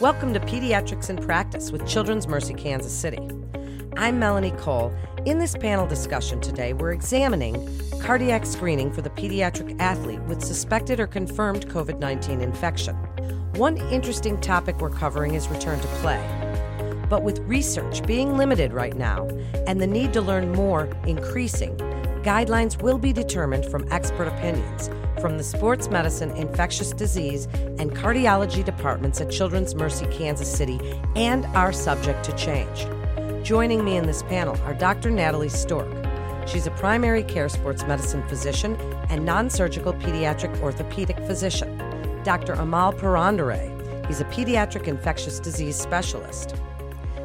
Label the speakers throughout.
Speaker 1: Welcome to Pediatrics in Practice with Children's Mercy Kansas City. I'm Melanie Cole. In this panel discussion today, we're examining cardiac screening for the pediatric athlete with suspected or confirmed COVID 19 infection. One interesting topic we're covering is return to play. But with research being limited right now and the need to learn more increasing, guidelines will be determined from expert opinions from the sports medicine, infectious disease, and cardiology departments at Children's Mercy Kansas City and are subject to change. Joining me in this panel are Dr. Natalie Stork. She's a primary care sports medicine physician and non surgical pediatric orthopedic physician. Dr. Amal Purandare. He's a pediatric infectious disease specialist.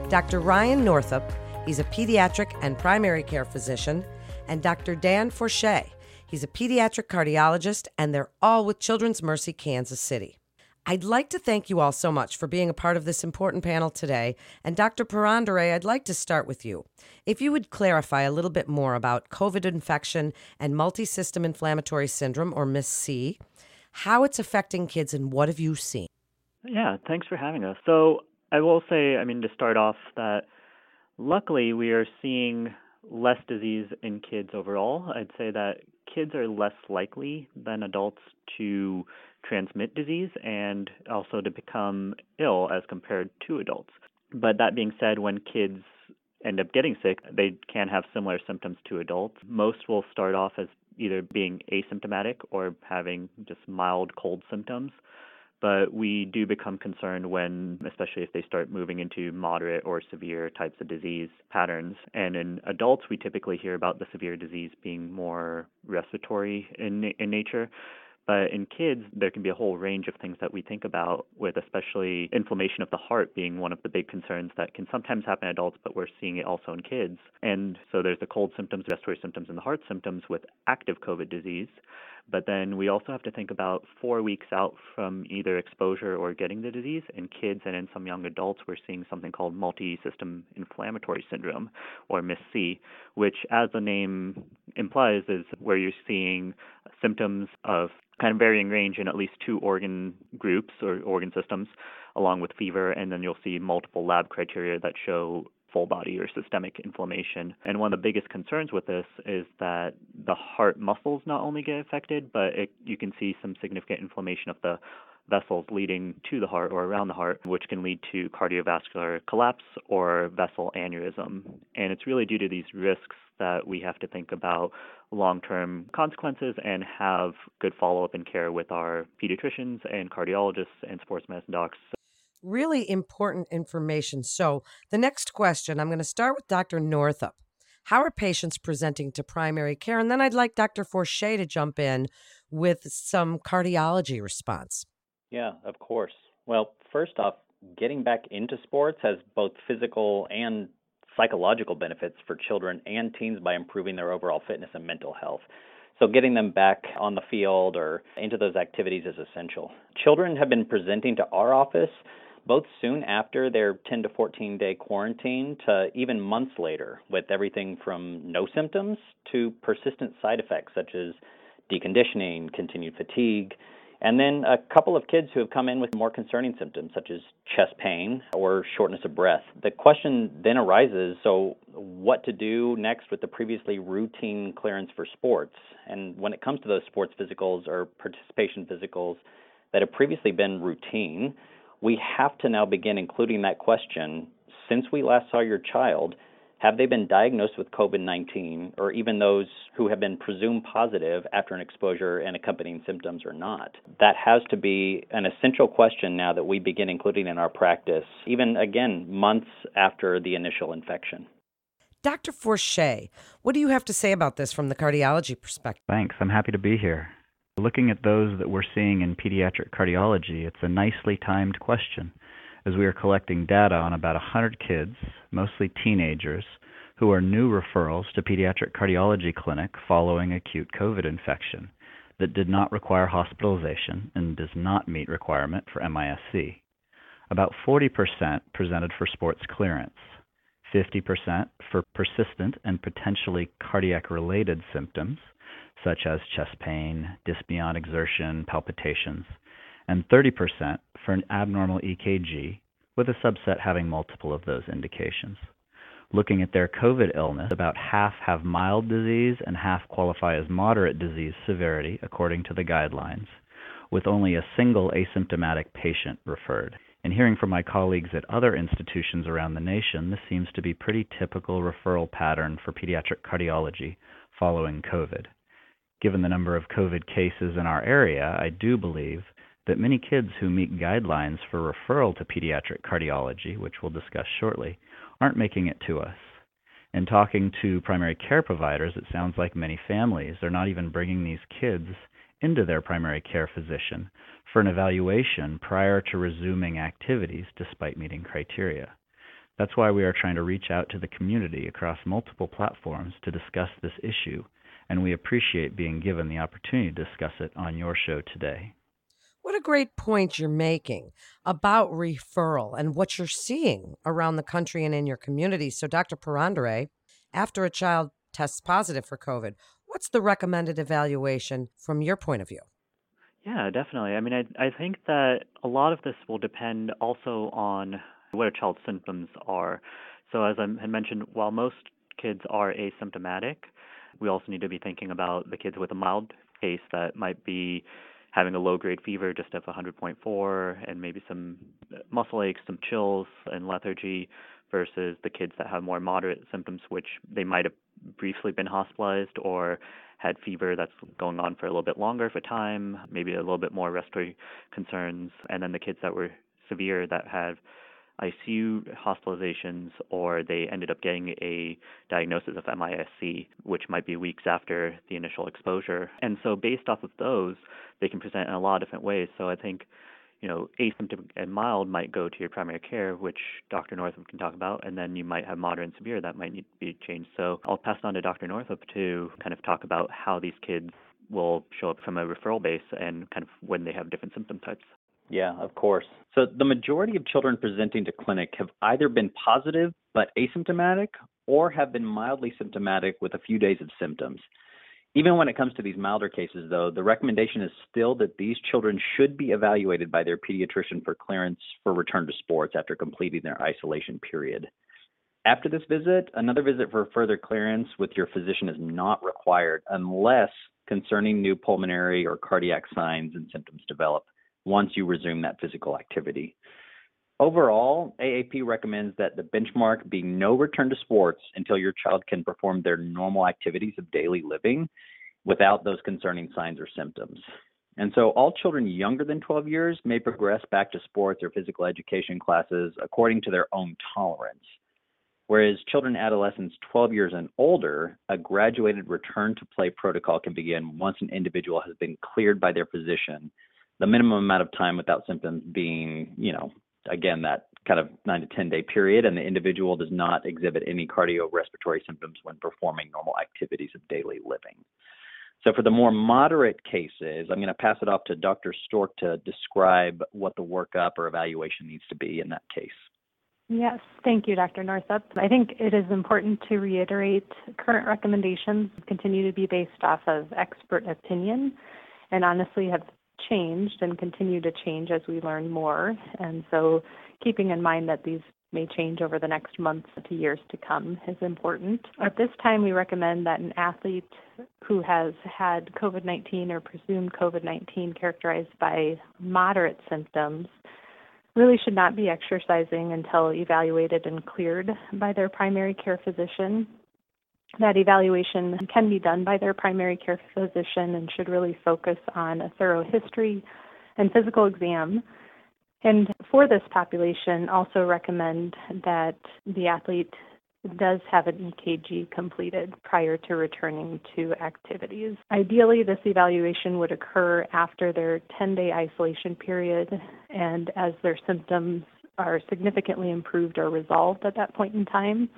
Speaker 1: Dr. Ryan Northup. He's a pediatric and primary care physician. And Dr. Dan Forche. He's a pediatric cardiologist, and they're all with Children's Mercy Kansas City. I'd like to thank you all so much for being a part of this important panel today. And Dr. Purandare, I'd like to start with you. If you would clarify a little bit more about COVID infection and multisystem inflammatory syndrome, or MIS-C, how it's affecting kids, and what have you seen?
Speaker 2: Yeah, thanks for having us. So I will say, I mean, to start off, that luckily we are seeing less disease in kids overall. I'd say that kids are less likely than adults to transmit disease and also to become ill as compared to adults. But that being said, when kids end up getting sick, they can have similar symptoms to adults. Most will start off as either being asymptomatic or having just mild cold symptoms. But we do become concerned when, especially if they start moving into moderate or severe types of disease patterns. And in adults, we typically hear about the severe disease being more respiratory in, in nature. But in kids, there can be a whole range of things that we think about, with especially inflammation of the heart being one of the big concerns that can sometimes happen in adults, but we're seeing it also in kids. And so there's the cold symptoms, respiratory symptoms, and the heart symptoms with active COVID disease. But then we also have to think about four weeks out from either exposure or getting the disease. In kids and in some young adults, we're seeing something called multi-system inflammatory syndrome, or MIS-C, which, as the name implies, is where you're seeing symptoms of kind of varying range in at least two organ groups or organ systems, along with fever, and then you'll see multiple lab criteria that show full body or systemic inflammation. And one of the biggest concerns with this is that the heart muscles not only get affected, but it, you can see some significant inflammation of the vessels leading to the heart or around the heart, which can lead to cardiovascular collapse or vessel aneurysm. And it's really due to these risks that we have to think about long term consequences and have good follow up and care with our pediatricians and cardiologists and sports medicine docs
Speaker 1: really important information. So, the next question I'm going to start with Dr. Northup. How are patients presenting to primary care? And then I'd like Dr. Forche to jump in with some cardiology response.
Speaker 3: Yeah, of course. Well, first off, getting back into sports has both physical and psychological benefits for children and teens by improving their overall fitness and mental health. So, getting them back on the field or into those activities is essential. Children have been presenting to our office both soon after their 10 to 14 day quarantine to even months later, with everything from no symptoms to persistent side effects such as deconditioning, continued fatigue, and then a couple of kids who have come in with more concerning symptoms such as chest pain or shortness of breath. The question then arises so, what to do next with the previously routine clearance for sports? And when it comes to those sports physicals or participation physicals that have previously been routine, we have to now begin including that question since we last saw your child, have they been diagnosed with COVID 19, or even those who have been presumed positive after an exposure and accompanying symptoms or not? That has to be an essential question now that we begin including in our practice, even again, months after the initial infection.
Speaker 1: Dr. Forche, what do you have to say about this from the cardiology perspective?
Speaker 4: Thanks. I'm happy to be here. Looking at those that we're seeing in pediatric cardiology, it's a nicely timed question as we are collecting data on about 100 kids, mostly teenagers, who are new referrals to pediatric cardiology clinic following acute COVID infection that did not require hospitalization and does not meet requirement for MIS-C. About 40% presented for sports clearance, 50% for persistent and potentially cardiac related symptoms, such as chest pain, dyspnea on exertion, palpitations, and 30% for an abnormal EKG, with a subset having multiple of those indications. Looking at their COVID illness, about half have mild disease and half qualify as moderate disease severity according to the guidelines, with only a single asymptomatic patient referred. And hearing from my colleagues at other institutions around the nation, this seems to be pretty typical referral pattern for pediatric cardiology following COVID. Given the number of COVID cases in our area, I do believe that many kids who meet guidelines for referral to pediatric cardiology, which we'll discuss shortly, aren't making it to us. In talking to primary care providers, it sounds like many families are not even bringing these kids into their primary care physician for an evaluation prior to resuming activities despite meeting criteria. That's why we are trying to reach out to the community across multiple platforms to discuss this issue, and we appreciate being given the opportunity to discuss it on your show today.
Speaker 1: What a great point you're making about referral and what you're seeing around the country and in your community. So, Dr. Purandare, after a child tests positive for COVID, what's the recommended evaluation from your point of view?
Speaker 2: Yeah, definitely. I mean, I, I think that a lot of this will depend also on what a child's symptoms are. So, as I had mentioned, while most kids are asymptomatic, we also need to be thinking about the kids with a mild case that might be having a low grade fever just of 100.4 and maybe some muscle aches, some chills and lethargy versus the kids that have more moderate symptoms, which they might have briefly been hospitalized or had fever that's going on for a little bit longer for time, maybe a little bit more respiratory concerns, and then the kids that were severe that had ICU hospitalizations or they ended up getting a diagnosis of MISC, which might be weeks after the initial exposure. And so, based off of those, they can present in a lot of different ways. So, I think you know, asymptomatic and mild might go to your primary care, which Dr. Northup can talk about, and then you might have moderate and severe that might need to be changed. So I'll pass it on to Dr. Northup to kind of talk about how these kids will show up from a referral base and kind of when they have different symptom types.
Speaker 3: Yeah, of course. So the majority of children presenting to clinic have either been positive but asymptomatic or have been mildly symptomatic with a few days of symptoms. Even when it comes to these milder cases, though, the recommendation is still that these children should be evaluated by their pediatrician for clearance for return to sports after completing their isolation period. After this visit, another visit for further clearance with your physician is not required unless concerning new pulmonary or cardiac signs and symptoms develop once you resume that physical activity. Overall, AAP recommends that the benchmark be no return to sports until your child can perform their normal activities of daily living without those concerning signs or symptoms. And so, all children younger than 12 years may progress back to sports or physical education classes according to their own tolerance. Whereas children adolescents 12 years and older, a graduated return to play protocol can begin once an individual has been cleared by their physician the minimum amount of time without symptoms being, you know, again, that kind of nine to 10 day period, and the individual does not exhibit any cardiorespiratory symptoms when performing normal activities of daily living. So, for the more moderate cases, I'm going to pass it off to Dr. Stork to describe what the workup or evaluation needs to be in that case.
Speaker 5: Yes, thank you, Dr. Northup. I think it is important to reiterate current recommendations continue to be based off of expert opinion and honestly have changed and continue to change as we learn more. And so, keeping in mind that these may change over the next months to years to come is important. At this time, we recommend that an athlete who has had COVID 19 or presumed COVID 19 characterized by moderate symptoms really should not be exercising until evaluated and cleared by their primary care physician that evaluation can be done by their primary care physician and should really focus on a thorough history and physical exam. And for this population, also recommend that the athlete does have an EKG completed prior to returning to activities. Ideally, this evaluation would occur after their 10 day isolation period and as their symptoms are significantly improved or resolved at that point in time.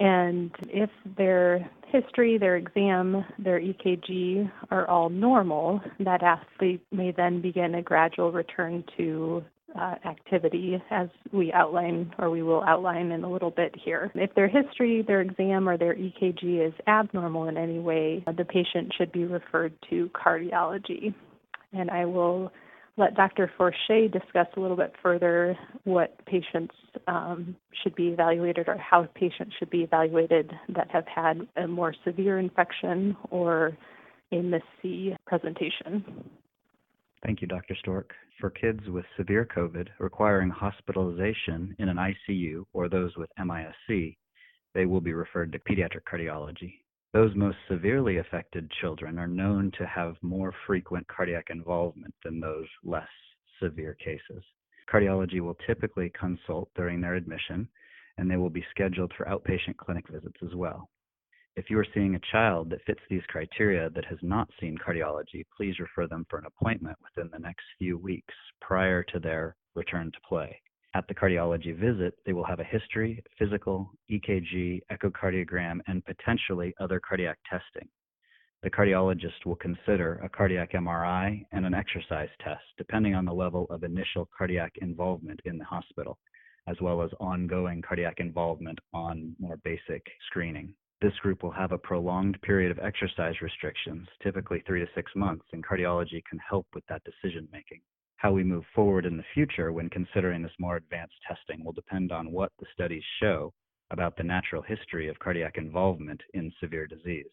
Speaker 5: And if their history, their exam, their EKG are all normal, that athlete may then begin a gradual return to uh, activity as we outline or we will outline in a little bit here. If their history, their exam, or their EKG is abnormal in any way, the patient should be referred to cardiology. And I will
Speaker 6: let Dr. Forche discuss a little bit further what patients um, should be evaluated or how patients should be evaluated that have had a more severe infection or a MIS-C presentation.
Speaker 4: Thank you, Dr. Stork. For kids with severe COVID requiring hospitalization in an ICU or those with MIS-C, they will be referred to pediatric cardiology. Those most severely affected children are known to have more frequent cardiac involvement than those less severe cases. Cardiology will typically consult during their admission, and they will be scheduled for outpatient clinic visits as well. If you are seeing a child that fits these criteria that has not seen cardiology, please refer them for an appointment within the next few weeks prior to their return to play. At the cardiology visit, they will have a history, physical, EKG, echocardiogram, and potentially other cardiac testing. The cardiologist will consider a cardiac MRI and an exercise test, depending on the level of initial cardiac involvement in the hospital, as well as ongoing cardiac involvement on more basic screening. This group will have a prolonged period of exercise restrictions, typically three to six months, and cardiology can help with that decision making. How we move forward in the future when considering this more advanced testing will depend on what the studies show about the natural history of cardiac involvement in severe disease.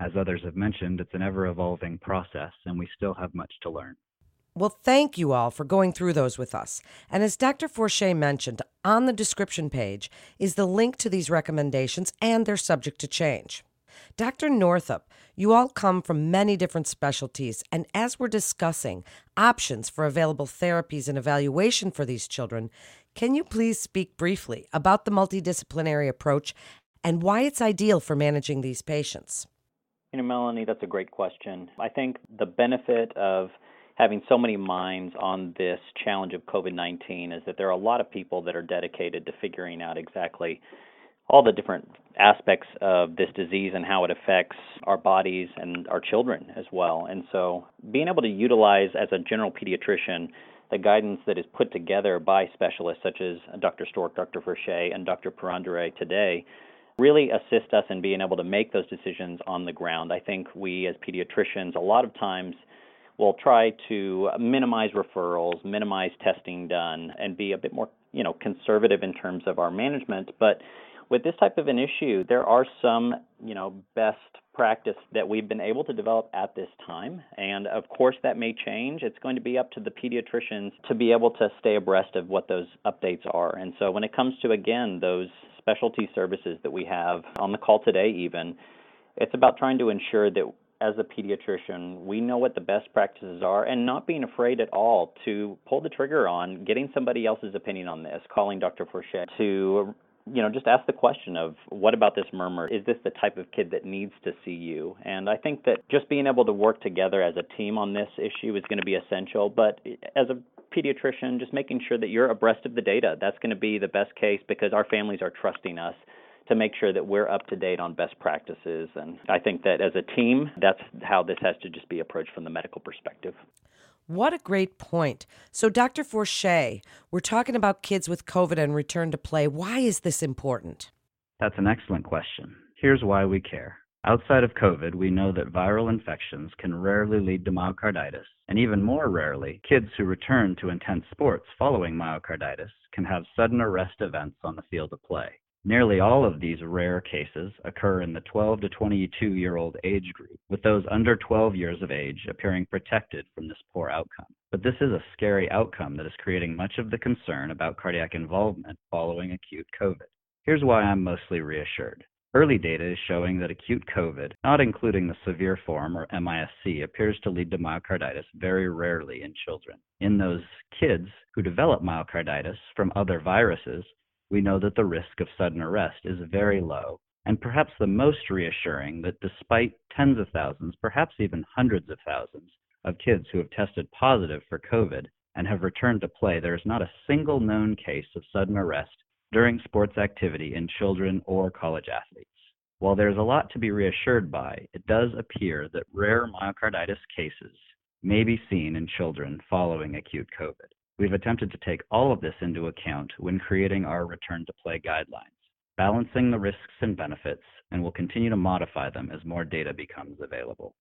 Speaker 4: As others have mentioned, it's an ever evolving process, and we still have much to learn.
Speaker 1: Well, thank you all for going through those with us. And as Dr. Forche mentioned, on the description page is the link to these recommendations, and they're subject to change. Dr. Northup, you all come from many different specialties, and as we're discussing options for available therapies and evaluation for these children, can you please speak briefly about the multidisciplinary approach and why it's ideal for managing these patients?
Speaker 3: You know, Melanie, that's a great question. I think the benefit of having so many minds on this challenge of COVID 19 is that there are a lot of people that are dedicated to figuring out exactly all the different aspects of this disease and how it affects our bodies and our children as well. And so, being able to utilize as a general pediatrician the guidance that is put together by specialists such as Dr. Stork, Dr. Forche, and Dr. Purandare today really assist us in being able to make those decisions on the ground. I think we as pediatricians, a lot of times, will try to minimize referrals, minimize testing done, and be a bit more, you know, conservative in terms of our management. But with this type of an issue, there are some, you know, best practice that we've been able to develop at this time. And of course, that may change. It's going to be up to the pediatricians to be able to stay abreast of what those updates are. And so when it comes to, again, those specialty services that we have on the call today, even, it's about trying to ensure that as a pediatrician, we know what the best practices are and not being afraid at all to pull the trigger on getting somebody else's opinion on this, calling Dr. Forche to you know, just ask the question of what about this murmur? Is this the type of kid that needs to see you? And I think that just being able to work together as a team on this issue is going to be essential. But eh, as a pediatrician, just making sure that you're abreast of the data, that's going to be the best case because our families are trusting us to make sure that we're up to date on best practices. And I think that as a team, that's how this has to just be approached from the medical perspective.
Speaker 1: What a great point. So, Dr. Forche, we're talking about kids with COVID and return to play. Why is this important?
Speaker 4: That's an excellent question. Here's why we care. Outside of COVID, we know that viral infections can rarely lead to myocarditis, and even more rarely, kids who return to intense sports following myocarditis can have sudden arrest events on the field of play. Nearly all of these rare cases occur in the 12 to 22 year old age group, with those under 12 years of age appearing protected from this poor outcome. But this is a scary outcome that is creating much of the concern about cardiac involvement following acute COVID. Here's why I'm mostly reassured. Early data is showing that acute COVID, not including the severe form or MIS-C, appears to lead to myocarditis very rarely in children. In those kids who develop myocarditis from other viruses, we know that the risk of sudden arrest is very low, and perhaps the most reassuring that despite tens of thousands, perhaps even hundreds of thousands, of kids who have tested positive for COVID and have returned to play, there is not a single known case of sudden arrest during sports activity in children or college athletes. While there's a lot to be reassured by, it does appear that rare myocarditis cases may be seen in children following acute COVID. We've attempted to take all of this into account when creating our return to play guidelines, balancing the risks and benefits, and will continue to modify them as more data becomes available.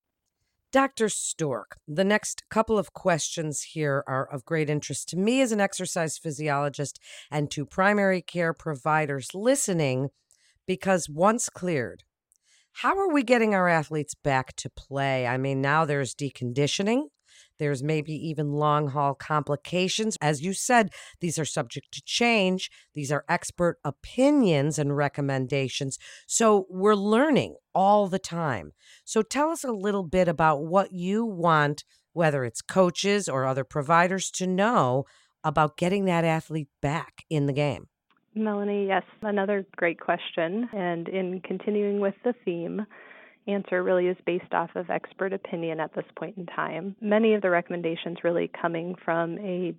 Speaker 1: Dr. Stork, the next couple of questions here are of great interest to me as an exercise physiologist and to primary care providers listening because once cleared, how are we getting our athletes back to play? I mean, now there's deconditioning. There's maybe even long haul complications. As you said, these are subject to change. These are expert opinions and recommendations. So we're learning all the time. So tell us a little bit about what you want, whether it's coaches or other providers, to know about getting that athlete back in the game.
Speaker 6: Melanie, yes, another great question. And in continuing with the theme, answer really is based off of expert opinion at this point in time. Many of the recommendations really coming from a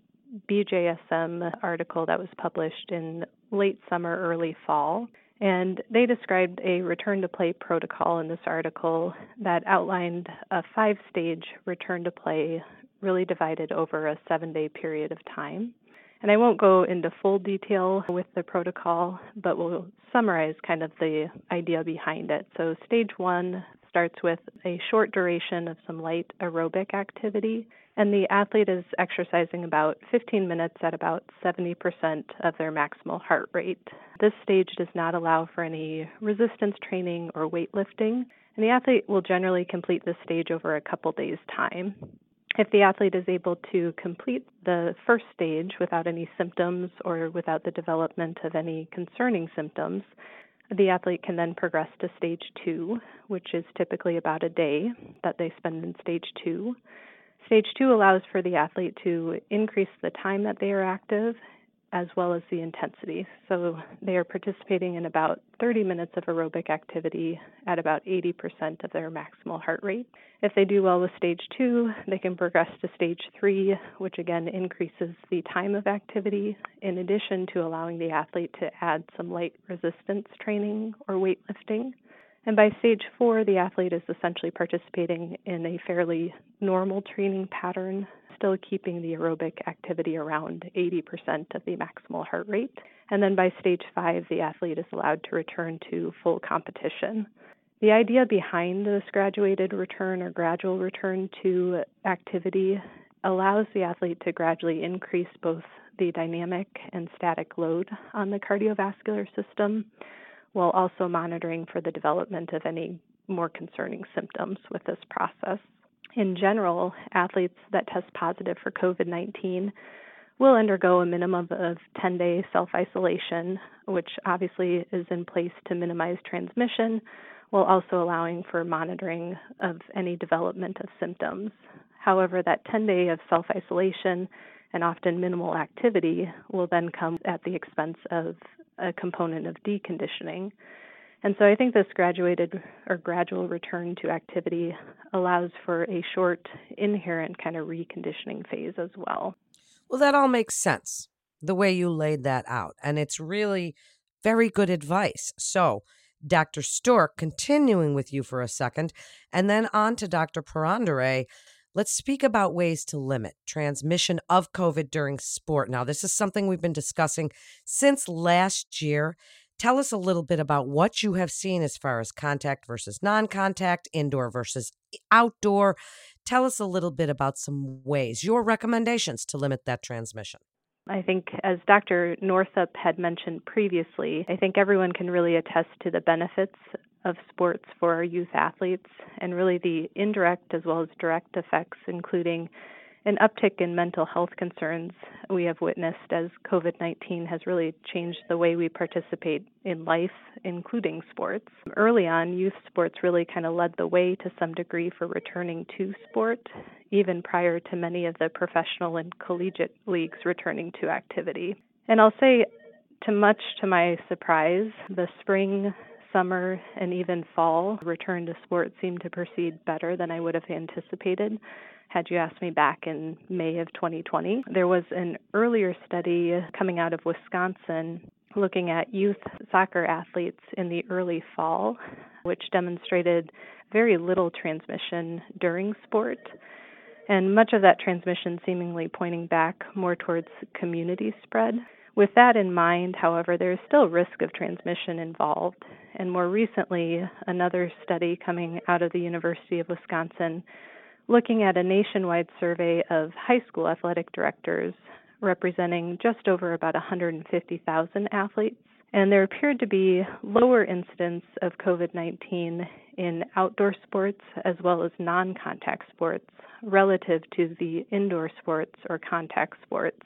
Speaker 6: BJSM article that was published in late summer, early fall. And they described a return to play protocol in this article that outlined a five stage return to play, really divided over a seven day period of time. And I won't go into full detail with the protocol, but we'll summarize kind of the idea behind it. So, stage one starts with a short duration of some light aerobic activity, and the athlete is exercising about 15 minutes at about 70% of their maximal heart rate. This stage does not allow for any resistance training or weightlifting, and the athlete will generally complete this stage over a couple days' time. If the athlete is able to complete the first stage without any symptoms or without the development of any concerning symptoms, the athlete can then progress to stage two, which is typically about a day that they spend in stage two. Stage two allows for the athlete to increase the time that they are active as well as the intensity. So they are participating in about 30 minutes of aerobic activity at about 80% of their maximal heart rate. If they do well with stage two, they can progress to stage three, which again increases the time of activity, in addition to allowing the athlete to add some light resistance training or weightlifting. And by stage four, the athlete is essentially participating in a fairly normal training pattern still keeping the aerobic activity around 80% of the maximal heart rate. And then by stage five, the athlete is allowed to return to full competition. The idea behind this graduated return or gradual return to activity allows the athlete to gradually increase both the dynamic and static load on the cardiovascular system while also monitoring for the development of any more concerning symptoms with this process in general, athletes that test positive for COVID 19 will undergo a minimum of 10 day self isolation, which obviously is in place to minimize transmission while also allowing for monitoring of any development of symptoms. However, that 10 day of self isolation and often minimal activity will then come at the expense of a component of deconditioning. And so I think this graduated or gradual return to activity allows for a short, inherent kind of reconditioning phase as well.
Speaker 1: Well, that all makes sense the way you laid that out. And it's really very good advice. So, Dr. Stork, continuing with you for a second, and then on to Dr. Purandare. Let's speak about ways to limit transmission of COVID during sport. Now, this is something we've been discussing since last year. Tell us a little bit about what you have seen as far as contact versus non contact, indoor versus outdoor. Tell us a little bit about some ways, your recommendations to limit that transmission.
Speaker 6: I think, as Dr. Northup had mentioned previously, I think everyone can really attest to the benefits of sports for our youth athletes and really the indirect as well as direct effects, including an uptick in mental health concerns we have witnessed as COVID 19 has really changed the way we participate in life, including sports. Early on, youth sports really kind of led the way to some degree for returning to sport, even prior to many of the professional and collegiate leagues returning to activity. And I'll say, to much to my surprise, the spring summer and even fall return to sport seemed to proceed better than I would have anticipated had you asked me back in May of 2020. There was an earlier study coming out of Wisconsin looking at youth soccer athletes in the early fall, which demonstrated very little transmission during sport, and much of that transmission seemingly pointing back more towards community spread. With that in mind, however, there is still risk of transmission involved, and more recently, another study coming out of the University of Wisconsin looking at a nationwide survey of high school athletic directors representing just over about 150,000 athletes. And there appeared to be lower incidence of COVID 19 in outdoor sports as well as non contact sports relative to the indoor sports or contact sports.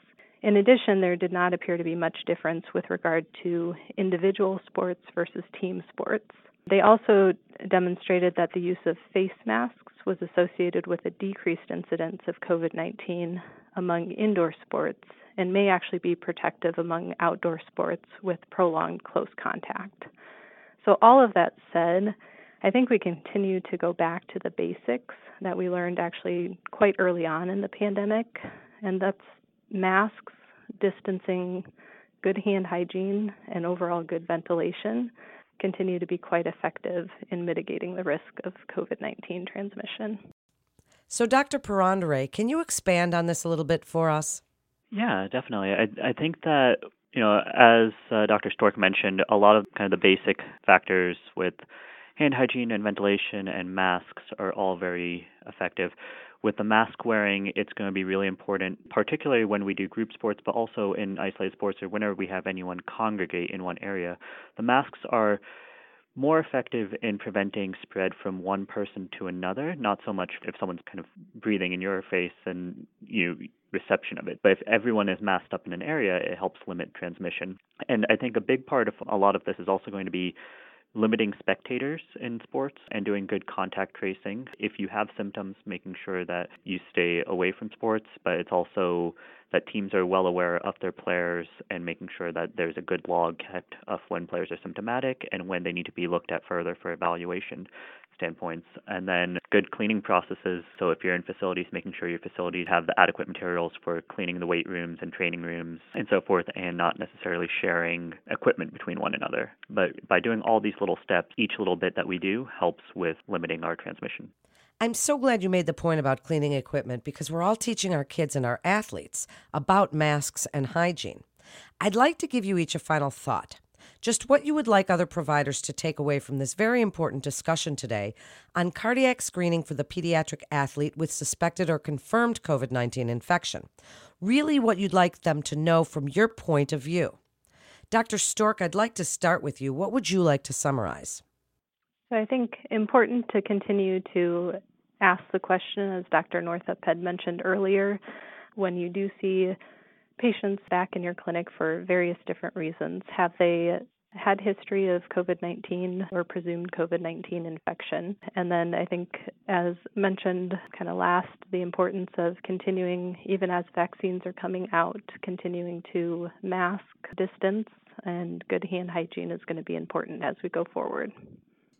Speaker 6: In addition, there did not appear to be much difference with regard to individual sports versus team sports. They also demonstrated that the use of face masks was associated with a decreased incidence of COVID 19 among indoor sports and may actually be protective among outdoor sports with prolonged close contact. So, all of that said, I think we continue to go back to the basics that we learned actually quite early on in the pandemic, and that's masks, distancing, good hand hygiene, and overall good ventilation continue to be quite effective in mitigating the risk of COVID 19 transmission.
Speaker 1: So, Dr. Purandare, can you expand on this a little bit for us?
Speaker 2: Yeah, definitely. I, I think that, you know, as uh, Dr. Stork mentioned, a lot of kind of the basic factors with hand hygiene and ventilation and masks are all very effective. With the mask wearing, it's going to be really important, particularly when we do group sports, but also in isolated sports or whenever we have anyone congregate in one area. The masks are more effective in preventing spread from one person to another, not so much if someone's kind of breathing in your face and you reception of it. But if everyone is masked up in an area, it helps limit transmission. And I think a big part of a lot of this is also going to be limiting spectators in sports and doing good contact tracing. If you have symptoms, making sure that you stay away from sports, but it's also that teams are well aware of their players and making sure that there's a good log kept of when players are symptomatic and when they need to be looked at further for evaluation standpoints. And then good cleaning processes. So if you're in facilities, making sure your facilities have the adequate materials for cleaning the weight rooms and training rooms and so forth, and not necessarily sharing equipment between one another. But by doing all these little steps, each little bit that we do helps with limiting our transmission.
Speaker 1: I'm so glad you made the point about cleaning equipment because we're all teaching our kids and our athletes about masks and hygiene. I'd like to give you each a final thought. Just what you would like other providers to take away from this very important discussion today on cardiac screening for the pediatric athlete with suspected or confirmed COVID 19 infection. Really, what you'd like them to know from your point of view. Dr. Stork, I'd like to start with you. What would you like to summarize?
Speaker 6: So I think important to continue to ask the question, as Dr. Northup had mentioned earlier, when you do see patients back in your clinic for various different reasons. Have they had history of COVID 19 or presumed COVID 19 infection. And then I think, as mentioned, kind of last, the importance of continuing, even as vaccines are coming out, continuing to mask, distance, and good hand hygiene is going to be important as we go forward.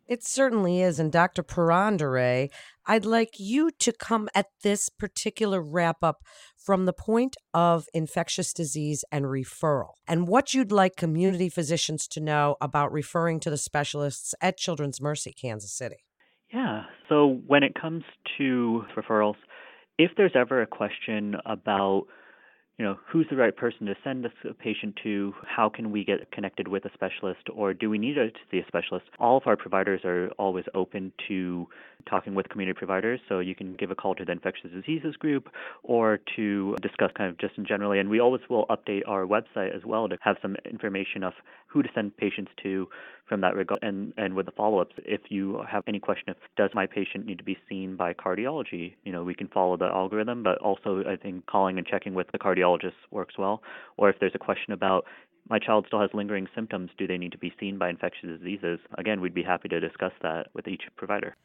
Speaker 1: It certainly is. And Dr. Purandare, I'd like you to come at this particular wrap up from the point of infectious disease and referral and what you'd like community physicians to know about referring to the specialists at Children's Mercy, Kansas City.
Speaker 2: Yeah. So when it comes to referrals, if there's ever a question about you know, who's the right person to send this patient to? How can we get connected with a specialist, or do we need to see a specialist? All of our providers are always open to talking with community providers, so you can give a call to the infectious diseases group or to discuss kind of just in generally. And we always will update our website as well to have some information of who to send patients to from that regard. And and with the follow-ups, if you have any question of does my patient need to be seen by cardiology, you know, we can follow the algorithm, but also I think calling and checking with the cardiologist works well. Or if there's a question about my child still has lingering symptoms, do they need to be seen by infectious diseases? Again, we'd be happy to discuss that with each provider.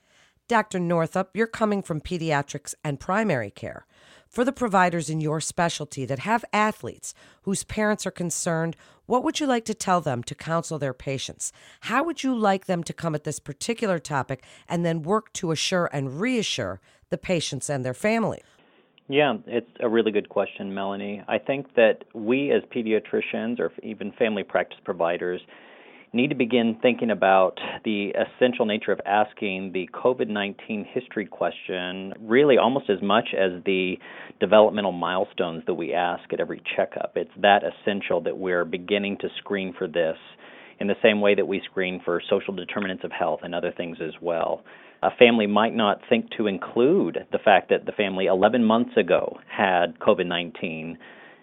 Speaker 1: Dr. Northup, you're coming from pediatrics and primary care. For the providers in your specialty that have athletes whose parents are concerned, what would you like to tell them to counsel their patients? How would you like them to come at this particular topic and then work to assure and reassure the patients and their families?
Speaker 3: Yeah, it's a really good question, Melanie. I think that we as pediatricians or even family practice providers need to begin thinking about the essential nature of asking the COVID 19 history question really almost as much as the developmental milestones that we ask at every checkup. It's that essential that we're beginning to screen for this in the same way that we screen for social determinants of health and other things as well. A family might not think to include the fact that the family 11 months ago had COVID 19.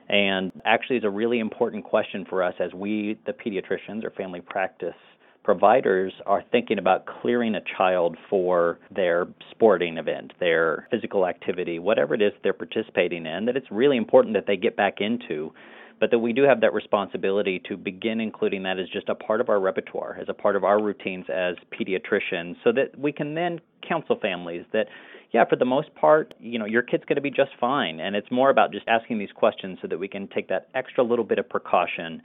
Speaker 3: And actually, it's a really important question for us as we, the pediatricians or family practice providers are thinking about clearing a child for their sporting event, their physical activity, whatever it is they're participating in, that it's really important that they get back into, but that we do have that responsibility to begin including that as just a part of our repertoire, as a part of our routines as pediatricians, so that we can then counsel families that yeah, for the most part, you know, your kid's going to be just fine. And it's more about just asking these questions so that we can take that extra little bit of precaution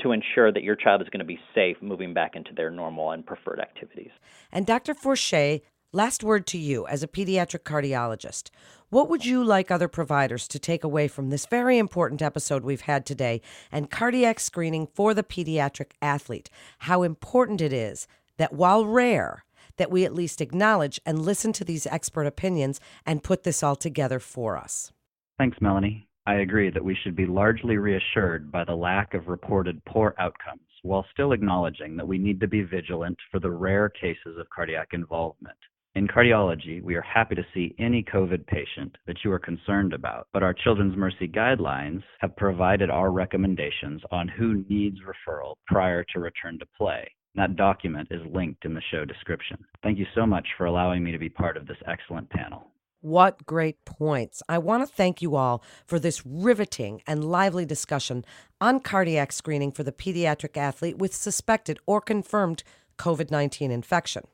Speaker 3: to ensure that your child is going to be safe moving back into their normal and preferred activities.
Speaker 1: And Dr. Forche, last word to you as a pediatric cardiologist. What would you like other providers to take away from this very important episode we've had today and cardiac screening for the pediatric athlete? How important it is that while rare, that we at least acknowledge and listen to these expert opinions and put this all together for us.
Speaker 4: Thanks, Melanie. I agree that we should be largely reassured by the lack of reported poor outcomes, while still acknowledging that we need to be vigilant for the rare cases of cardiac involvement. In cardiology, we are happy to see any COVID patient that you are concerned about, but our Children's Mercy guidelines have provided our recommendations on who needs referral prior to return to play. That document is linked in the show description. Thank you so much for allowing me to be part of this excellent panel.
Speaker 1: What great points. I want to thank you all for this riveting and lively discussion on cardiac screening for the pediatric athlete with suspected or confirmed COVID 19 infection.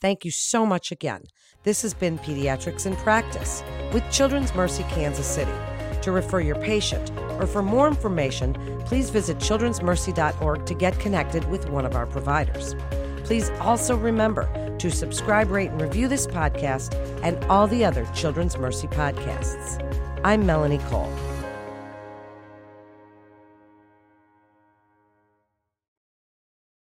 Speaker 1: Thank you so much again. This has been Pediatrics in Practice with Children's Mercy Kansas City. To refer your patient or for more information, please visit childrensmercy.org to get connected with one of our providers. Please also remember to subscribe, rate, and review this podcast and all the other Children's Mercy podcasts. I'm Melanie Cole.